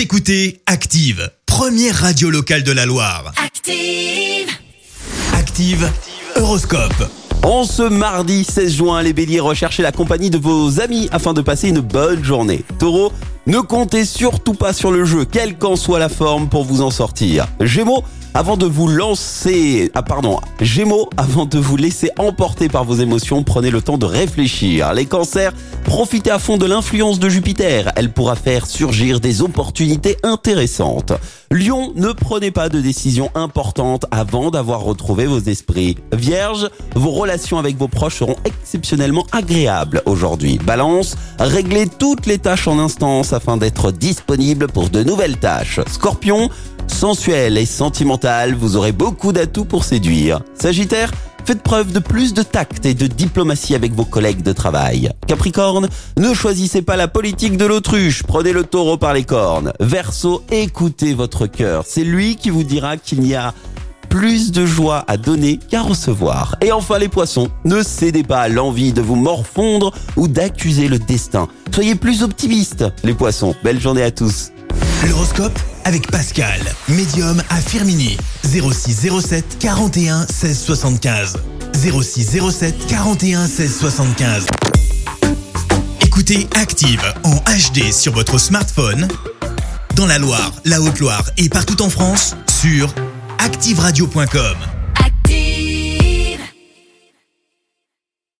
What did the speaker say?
Vous écoutez Active, première radio locale de la Loire. Active. Active, Horoscope. En ce mardi 16 juin, les béliers recherchez la compagnie de vos amis afin de passer une bonne journée. Taureau, ne comptez surtout pas sur le jeu, quelle qu'en soit la forme pour vous en sortir. Gémeaux, avant de vous lancer, ah pardon, Gémeaux, avant de vous laisser emporter par vos émotions, prenez le temps de réfléchir. Les cancers, profitez à fond de l'influence de Jupiter. Elle pourra faire surgir des opportunités intéressantes. Lion, ne prenez pas de décisions importantes avant d'avoir retrouvé vos esprits. Vierge, vos relations avec vos proches seront exceptionnellement agréables aujourd'hui. Balance, réglez toutes les tâches en instance afin d'être disponible pour de nouvelles tâches. Scorpion, sensuel et sentimental, vous aurez beaucoup d'atouts pour séduire. Sagittaire, faites preuve de plus de tact et de diplomatie avec vos collègues de travail. Capricorne, ne choisissez pas la politique de l'autruche, prenez le taureau par les cornes. Verseau, écoutez votre cœur, c'est lui qui vous dira qu'il n'y a plus de joie à donner qu'à recevoir. Et enfin les poissons, ne cédez pas à l'envie de vous morfondre ou d'accuser le destin. Soyez plus optimistes, les poissons. Belle journée à tous. L'horoscope avec Pascal, médium à Firmini. 0607 41 16 75. 0607 41 16 75. Écoutez Active en HD sur votre smartphone, dans la Loire, la Haute-Loire et partout en France, sur ActiveRadio.com.